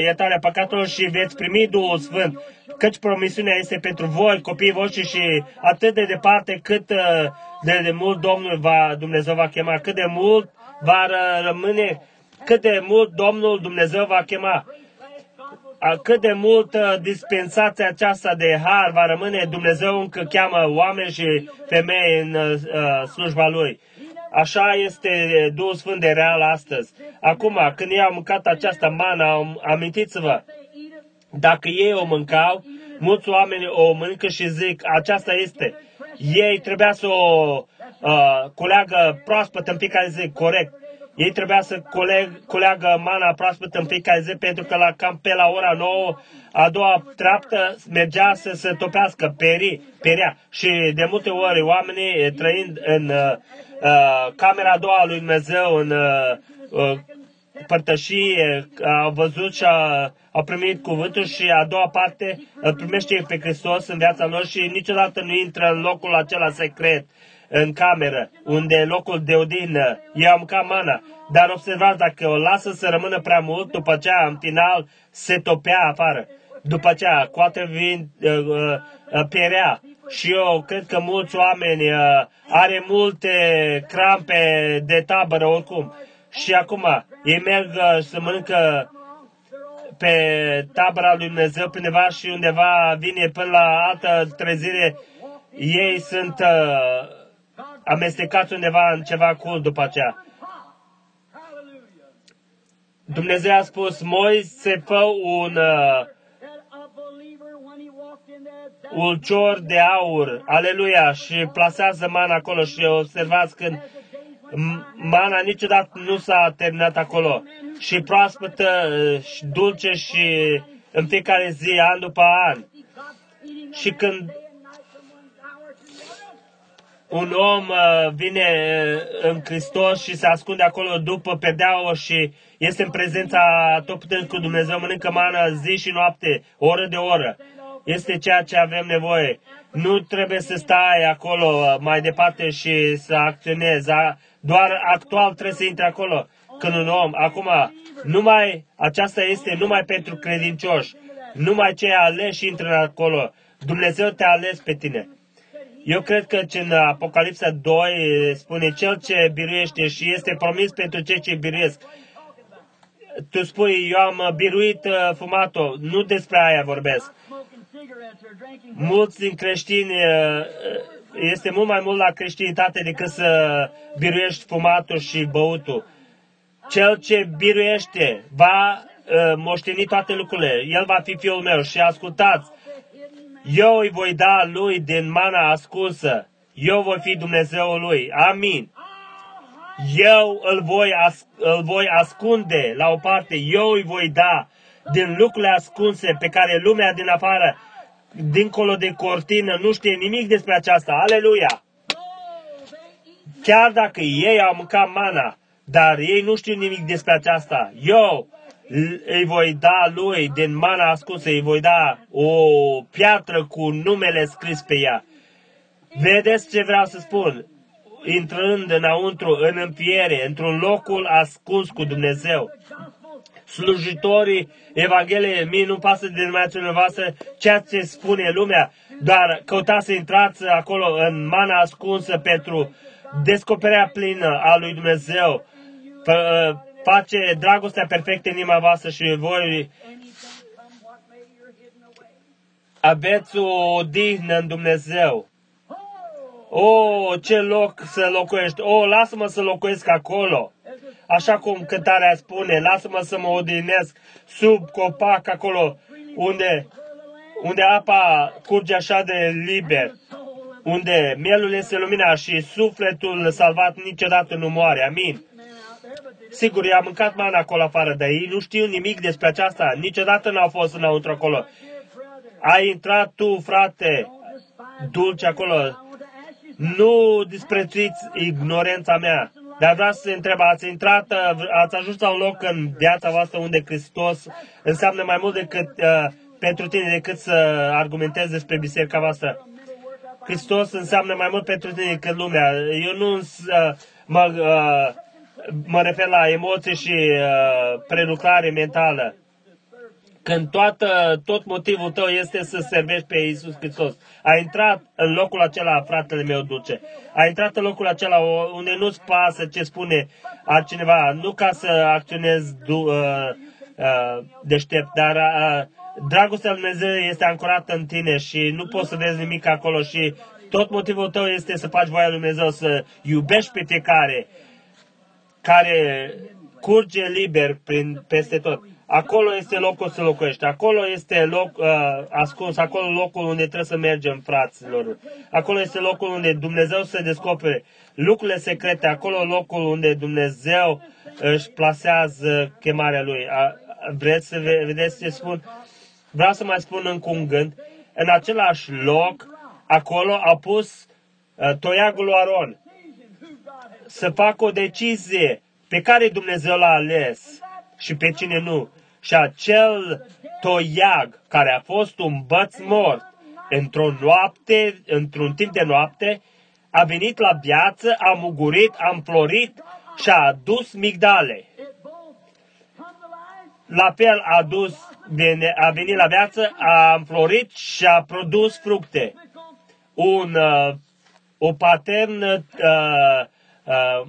iertarea păcatelor și veți primi Duhul Sfânt, căci promisiunea este pentru voi, copiii voștri și atât de departe cât uh, de, de mult Domnul va, Dumnezeu va chema, cât de mult va rămâne, cât de mult Domnul Dumnezeu va chema. Cât de mult uh, dispensația aceasta de har va rămâne, Dumnezeu încă cheamă oameni și femei în uh, slujba Lui. Așa este Duhul Sfânt de real astăzi. Acum, când ei au mâncat această mană, amintiți-vă, dacă ei o mâncau, mulți oameni o mănâncă și zic, aceasta este. Ei trebuia să o uh, culeagă proaspăt în fiecare zi, corect. Ei trebuia să coleg, culeagă mana proaspăt în fiecare zi pentru că la cam pe la ora 9 a doua treaptă mergea să se topească peri, perea. Și de multe ori oamenii trăind în uh, uh, camera a doua lui Dumnezeu în uh, uh, părtășie, au văzut și a, au primit cuvântul și a doua parte îl primește pe Hristos în viața lor și niciodată nu intră în locul acela secret, în cameră, unde e locul de odină. Eu am cam mana. Dar observați, dacă o lasă să rămână prea mult, după aceea, în final, se topea afară. După aceea, coate vin, uh, uh, uh, perea. Și eu cred că mulți oameni uh, are multe crampe de tabără oricum. Și acum, ei merg uh, să mănâncă pe tabăra lui Dumnezeu pe undeva și undeva vine până la altă trezire, ei sunt uh, amestecați undeva în ceva cult după aceea. Dumnezeu a spus, Moise, fă un uh, ulcior de aur, aleluia, și plasează mana acolo și observați când mana niciodată nu s-a terminat acolo și proaspătă și dulce și în fiecare zi, an după an. Și când un om uh, vine uh, în Hristos și se ascunde acolo după pedeaua și este în prezența tot puternic cu Dumnezeu, mănâncă mană zi și noapte, oră de oră. Este ceea ce avem nevoie. Nu trebuie să stai acolo uh, mai departe și să acționezi. Doar actual trebuie să intri acolo. Când un om, acum, numai, aceasta este numai pentru credincioși. Numai cei aleși intră acolo. Dumnezeu te-a ales pe tine. Eu cred că în Apocalipsa 2 spune cel ce biruiește și este promis pentru cei ce biruiesc. Tu spui, eu am biruit uh, fumatul. Nu despre aia vorbesc. Mulți din creștini uh, este mult mai mult la creștinitate decât să biruiești fumatul și băutul. Cel ce biruiește va uh, moșteni toate lucrurile. El va fi fiul meu. Și ascultați, eu îi voi da lui din mana ascunsă. Eu voi fi Dumnezeul lui. Amin. Eu îl voi, as- îl voi ascunde la o parte. Eu îi voi da din lucrurile ascunse pe care lumea din afară, dincolo de cortină, nu știe nimic despre aceasta. Aleluia! Chiar dacă ei au mâncat mana, dar ei nu știu nimic despre aceasta. Eu îi voi da lui din mana ascunsă, îi voi da o piatră cu numele scris pe ea. Vedeți ce vreau să spun? Intrând înăuntru, în înfiere, într-un locul ascuns cu Dumnezeu. Slujitorii Evangheliei, mie nu pasă de denominațiunea voastră ceea ce spune lumea, doar căutați să intrați acolo în mana ascunsă pentru descoperirea plină a lui Dumnezeu face dragostea perfectă în inima voastră și voi aveți o odihnă în Dumnezeu. O, oh, ce loc să locuiești! O, oh, lasă-mă să locuiesc acolo! Așa cum cântarea spune, lasă-mă să mă odihnesc sub copac acolo, unde, unde apa curge așa de liber, unde mielul este lumina și sufletul salvat niciodată nu moare. Amin. Sigur, i-a mâncat mana acolo afară, dar ei nu știu nimic despre aceasta. Niciodată n-au fost înăuntru acolo. Ai intrat tu, frate, dulce acolo. Nu disprețuiți ignorența mea. Dar vreau să întreb, ați intrat, ați ajuns la un loc în viața voastră unde Hristos înseamnă mai mult decât uh, pentru tine decât să argumentezi despre biserica voastră. Hristos înseamnă mai mult pentru tine decât lumea. Eu nu uh, mă uh, mă refer la emoții și uh, prelucrare mentală. Când toată, tot motivul tău este să servești pe Iisus Hristos. A intrat în locul acela, fratele meu dulce. A intrat în locul acela unde nu-ți pasă ce spune altcineva. Nu ca să acționezi du, uh, uh, deștept, dar uh, dragostea lui Dumnezeu este ancorată în tine și nu poți să vezi nimic acolo și tot motivul tău este să faci voia lui Dumnezeu, să iubești pe fiecare care curge liber prin, peste tot. Acolo este locul să locuiești, acolo este loc uh, ascuns, acolo locul unde trebuie să mergem, fraților. Acolo este locul unde Dumnezeu se descopere lucrurile secrete, acolo locul unde Dumnezeu își plasează chemarea Lui. A, vreți să vedeți ce spun? Vreau să mai spun încă un gând. În același loc, acolo a pus uh, toiagul lui Aron să facă o decizie pe care Dumnezeu l-a ales și pe cine nu. Și acel toiag care a fost un băț mort într-o noapte, într-un timp de noapte, a venit la viață, a mugurit, a înflorit și a adus migdale. La fel a, adus, a venit la viață, a înflorit și a produs fructe. Un, uh, o patern uh, uh,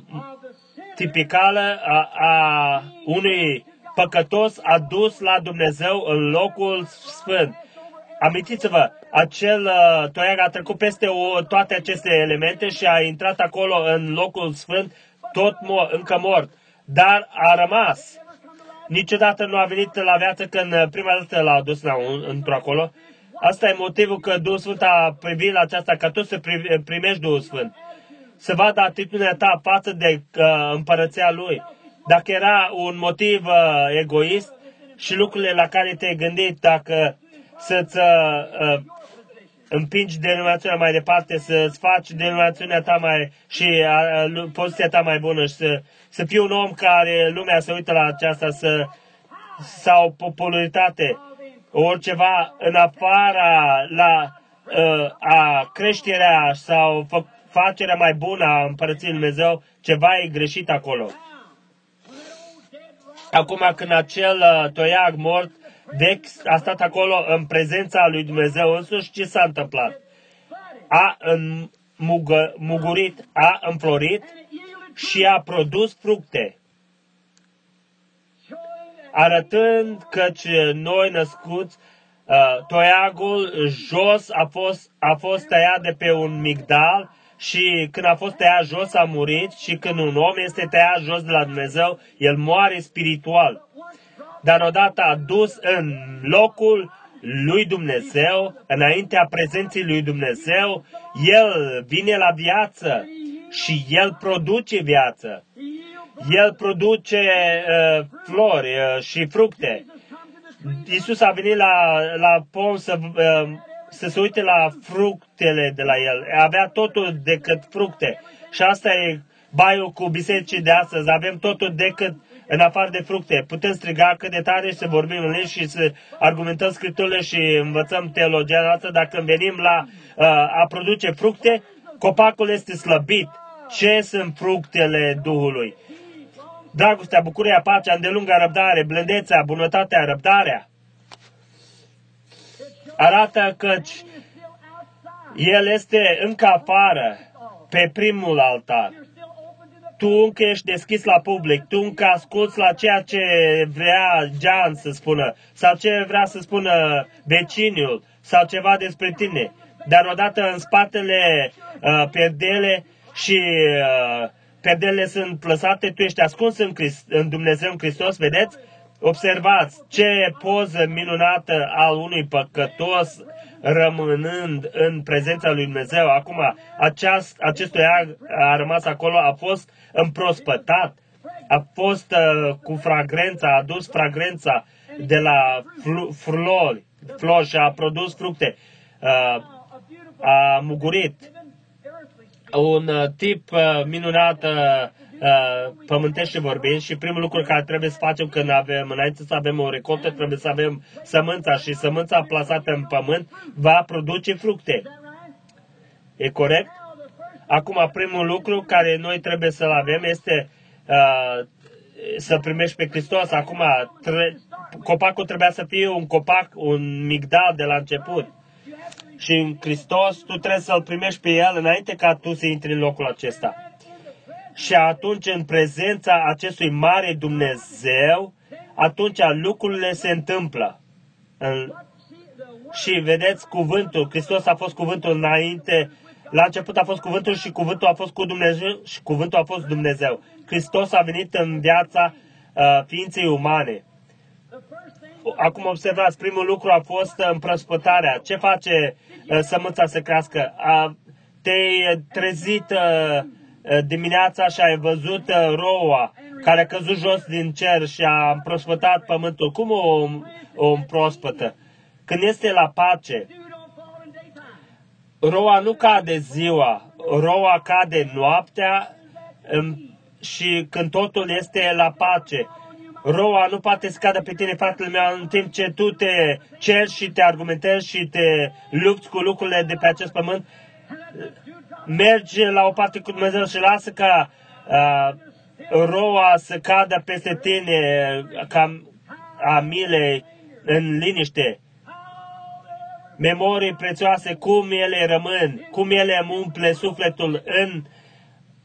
tipicală a, a unui păcătos adus la Dumnezeu în locul sfânt. Amintiți-vă, acel uh, toiag a trecut peste o, toate aceste elemente și a intrat acolo în locul sfânt, tot mo- încă mort, dar a rămas. Niciodată nu a venit la viață când uh, prima dată l-a adus la un, într-acolo. Asta e motivul că Duhul Sfânt a privit la aceasta, ca tu să primești Duhul Sfânt să vadă atitudinea ta față de uh, împărăția lui. Dacă era un motiv uh, egoist și lucrurile la care te-ai gândit, dacă să-ți uh, uh împingi denominațiunea mai departe, să-ți faci denominațiunea ta mai și a, a, poziția ta mai bună și să, să fii un om care lumea se uită la aceasta să, sau popularitate, oriceva în afara la uh, a creșterea sau fă, facerea mai bună a împărăției Lui Dumnezeu, ceva e greșit acolo. Acum când acel uh, toiag mort vechi a stat acolo în prezența lui Dumnezeu însuși, ce s-a întâmplat? A înmugă, mugurit, a înflorit și a produs fructe, arătând că noi născuți, uh, toiagul jos a fost, a fost tăiat de pe un migdal și când a fost tăiat jos a murit și când un om este tăiat jos de la Dumnezeu, el moare spiritual. Dar odată a dus în locul lui Dumnezeu, înaintea prezenței lui Dumnezeu, el vine la viață și el produce viață. El produce uh, flori uh, și fructe. Isus a venit la, la pom să uh, să se uite la fructele de la el. Avea totul decât fructe. Și asta e baiul cu bisericii de astăzi. Avem totul decât în afară de fructe. Putem striga cât de tare și să vorbim în și să argumentăm scripturile și învățăm teologia noastră. Dacă venim la uh, a produce fructe, copacul este slăbit. Ce sunt fructele Duhului? Dragostea, bucuria, pacea, îndelunga răbdare, blândețea, bunătatea, răbdarea arată că el este încă afară, pe primul altar. Tu încă ești deschis la public, tu încă asculți la ceea ce vrea Jean să spună, sau ce vrea să spună vecinul, sau ceva despre tine. Dar odată în spatele uh, perdele și uh, perdele sunt plăsate, tu ești ascuns în, Christ, în Dumnezeu în Hristos, vedeți? Observați ce poză minunată al unui păcătos rămânând în prezența lui Dumnezeu. Acum, aceast, acestui a, a rămas acolo, a fost împrospătat, a fost uh, cu fragrența, a adus fragrența de la fl- flori, flori și a produs fructe. Uh, a mugurit. Un uh, tip uh, minunat uh, uh, pământește vorbind și primul lucru care trebuie să facem când avem, înainte să avem o recoltă, trebuie să avem sămânța și sămânța plasată în pământ va produce fructe. E corect? Acum, primul lucru care noi trebuie să-l avem este uh, să primești pe Hristos. Acum, tre- copacul trebuia să fie un copac, un migdal de la început. Și în Hristos tu trebuie să-L primești pe El înainte ca tu să intri în locul acesta. Și atunci, în prezența acestui mare Dumnezeu, atunci lucrurile se întâmplă. În... Și vedeți cuvântul, Hristos a fost cuvântul înainte, la început a fost cuvântul și cuvântul a fost cu Dumnezeu și cuvântul a fost Dumnezeu. Hristos a venit în viața uh, ființei umane. Acum observați, primul lucru a fost împrăspătarea. Ce face uh, sămânța să crească? A, te-ai trezit uh, Eh, dimineața și ai văzut eh, roa care a căzut jos din cer și a împrospătat pământul. Cum o, o împrospătă? Când este la pace, roa nu cade ziua, roa cade noaptea și când totul este la pace. Roa nu poate să cadă pe tine, fratele meu, în timp ce tu te ceri și te argumentezi și te lupți cu lucrurile de pe acest pământ merge la o parte cu Dumnezeu și lasă ca uh, roa să cadă peste tine ca a milei în liniște. Memorii prețioase, cum ele rămân, cum ele îmi umple sufletul în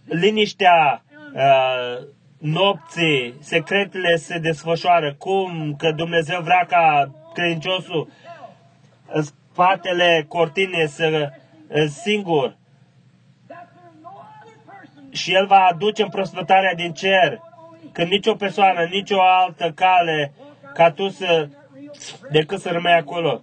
liniștea uh, nopții, secretele se desfășoară, cum că Dumnezeu vrea ca credinciosul în spatele cortine să singur și El va aduce împrospătarea din cer, când nicio persoană, nicio altă cale ca tu să, decât să rămâi acolo.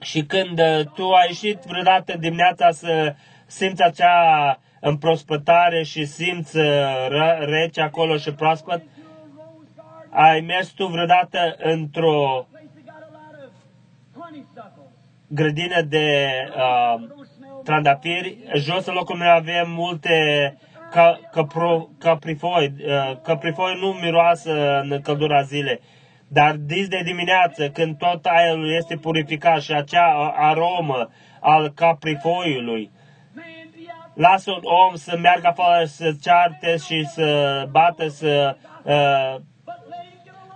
Și când uh, tu ai ieșit vreodată dimineața să simți acea împrospătare și simți uh, rece acolo și proaspăt, ai mers tu vreodată într-o grădină de uh, trandafiri. Jos în locul meu avem multe ca, căpro, caprifoi. Uh, caprifoi nu miroasă în căldura zilei. Dar dis de dimineață, când tot aerul este purificat și acea aromă al caprifoiului, lasă un om să meargă afară, să cearte și să bată, să... Uh,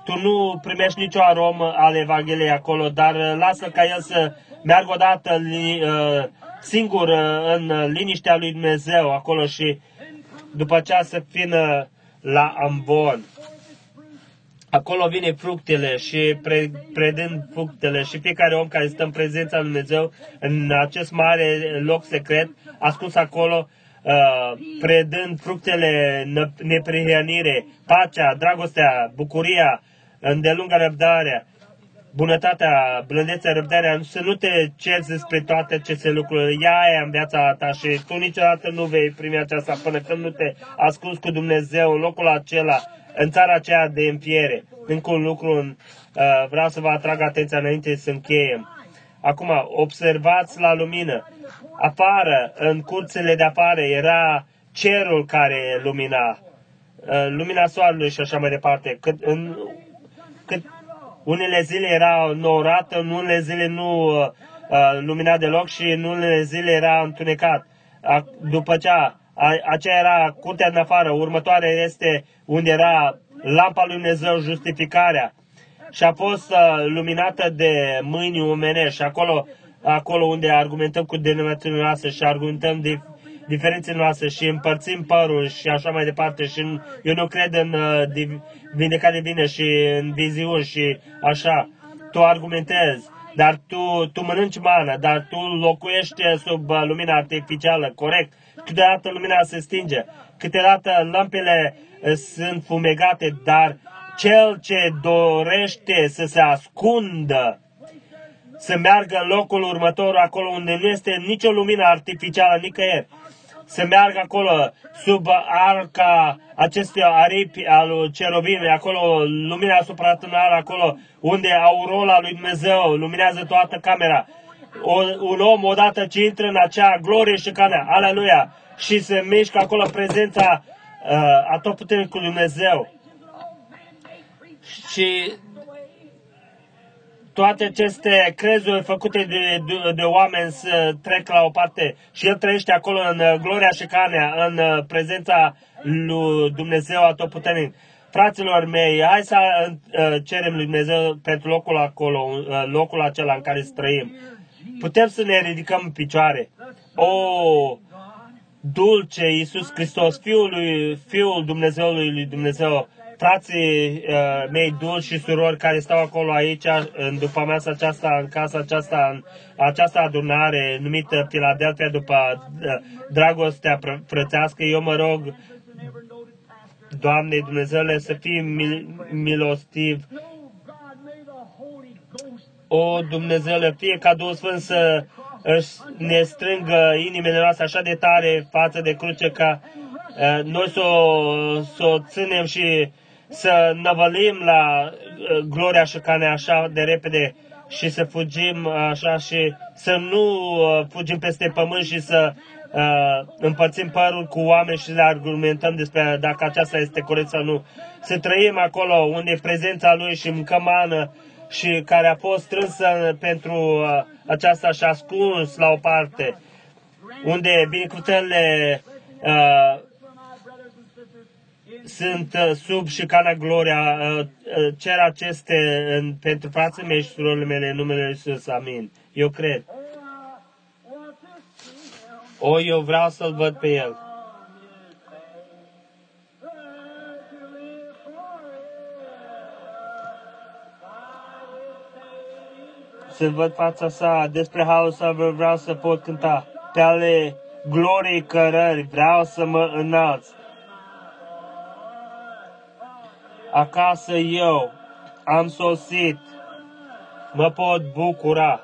tu nu primești nicio aromă al Evangheliei acolo, dar lasă ca el să meargă odată uh, singur uh, în liniștea lui Dumnezeu acolo și după aceea să fină la ambon. Acolo vine fructele și pre, predând fructele și fiecare om care stă în prezența lui Dumnezeu în acest mare loc secret, ascuns acolo, uh, predând fructele neprihănire, pacea, dragostea, bucuria, îndelunga răbdarea, bunătatea, blândețea, răbdarea, să nu te cerți despre toate aceste lucruri. Ea e în viața ta și tu niciodată nu vei primi aceasta până când nu te ascunzi cu Dumnezeu în locul acela, în țara aceea de înfiere. Încă un lucru, uh, vreau să vă atrag atenția înainte să încheiem. Acum, observați la lumină. Afară, în curțele de afară, era cerul care lumina. Uh, lumina soarelui și așa mai departe. Cât, în, cât unele zile era nourat, în unele zile nu uh, uh, lumina deloc și în unele zile era întunecat. A, după ce a, aceea era curtea în afară, următoarea este unde era lampa lui Dumnezeu, justificarea. Și a fost uh, luminată de mâini omenești, acolo, acolo unde argumentăm cu denominațiile noastre și argumentăm de diferențele noastre și împărțim părul și așa mai departe și în, eu nu cred în uh, vindecare vine și în viziuni și așa. Tu argumentezi, dar tu, tu mănânci mana, dar tu locuiești sub uh, lumina artificială, corect? Câteodată lumina se stinge, câteodată lampele uh, sunt fumegate, dar cel ce dorește să se ascundă să meargă în locul următor, acolo unde nu este nicio lumină artificială nicăieri să meargă acolo sub arca acestui aripi al cerubimului, acolo lumina supranatural, acolo unde aurola lui Dumnezeu luminează toată camera. O, un om odată ce intră în acea glorie și canea, aleluia, și se mișcă acolo prezența uh, atotputernicului Dumnezeu. Și toate aceste crezuri făcute de, de, de oameni să trec la o parte și el trăiește acolo în uh, gloria și canea, în uh, prezența lui Dumnezeu atotputernic. Fraților mei, hai să uh, cerem lui Dumnezeu pentru locul acolo, locul acela în care trăim. Putem să ne ridicăm în picioare. O, dulce Iisus Hristos, Fiul lui, Fiul Dumnezeului lui Dumnezeu, frații uh, mei dulci și surori care stau acolo aici, în după masa aceasta, în casa aceasta, în această adunare numită Philadelphia după uh, dragostea frățească, eu mă rog, Doamne Dumnezeule, să fii mil- milostiv. O, Dumnezeule, fie ca Duhul Sfânt să își ne strângă inimile noastre așa de tare față de cruce ca uh, noi să o, să o ținem și să năvălim la uh, gloria și cane așa de repede și să fugim așa și să nu uh, fugim peste pământ și să uh, împărțim părul cu oameni și să argumentăm despre dacă aceasta este corect sau nu. Să trăim acolo unde e prezența Lui și mâncăm mană și care a fost strânsă pentru uh, aceasta și ascuns la o parte, unde binecuvântările uh, sunt uh, sub și cana gloria, uh, uh, cer aceste pentru frații mei și surorile mele în numele Lui Iisus. Amin. Eu cred. O, eu vreau să-L văd pe El. Să văd fața sa, despre halul sa vreau să pot cânta. Pe ale gloriei cărări vreau să mă înalț. Acasă eu am sosit, mă pot bucura.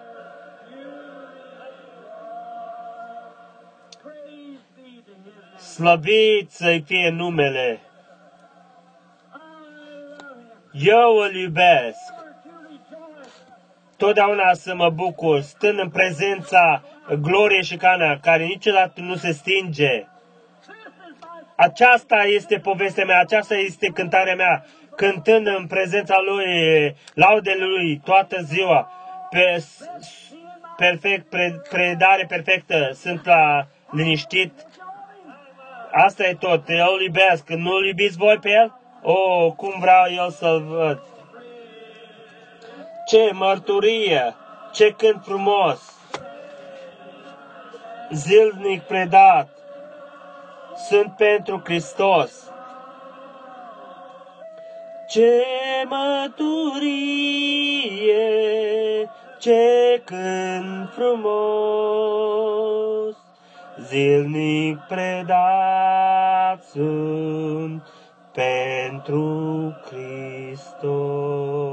Slăvit să-i fie numele. Eu îl iubesc. totdeauna să mă bucur, stând în prezența gloriei și cana, care niciodată nu se stinge. Aceasta este povestea mea, aceasta este cântarea mea, cântând în prezența Lui, laude Lui toată ziua, pe perfect, pre, predare perfectă, sunt la liniștit. Asta e tot, eu îl iubesc. Nu-l iubiți voi pe el? Oh, cum vreau eu să-l văd. Ce mărturie, ce cânt frumos, zilnic predat, sunt pentru Hristos. Ce măturie, ce cânt frumos, zilnic predat sunt pentru Hristos.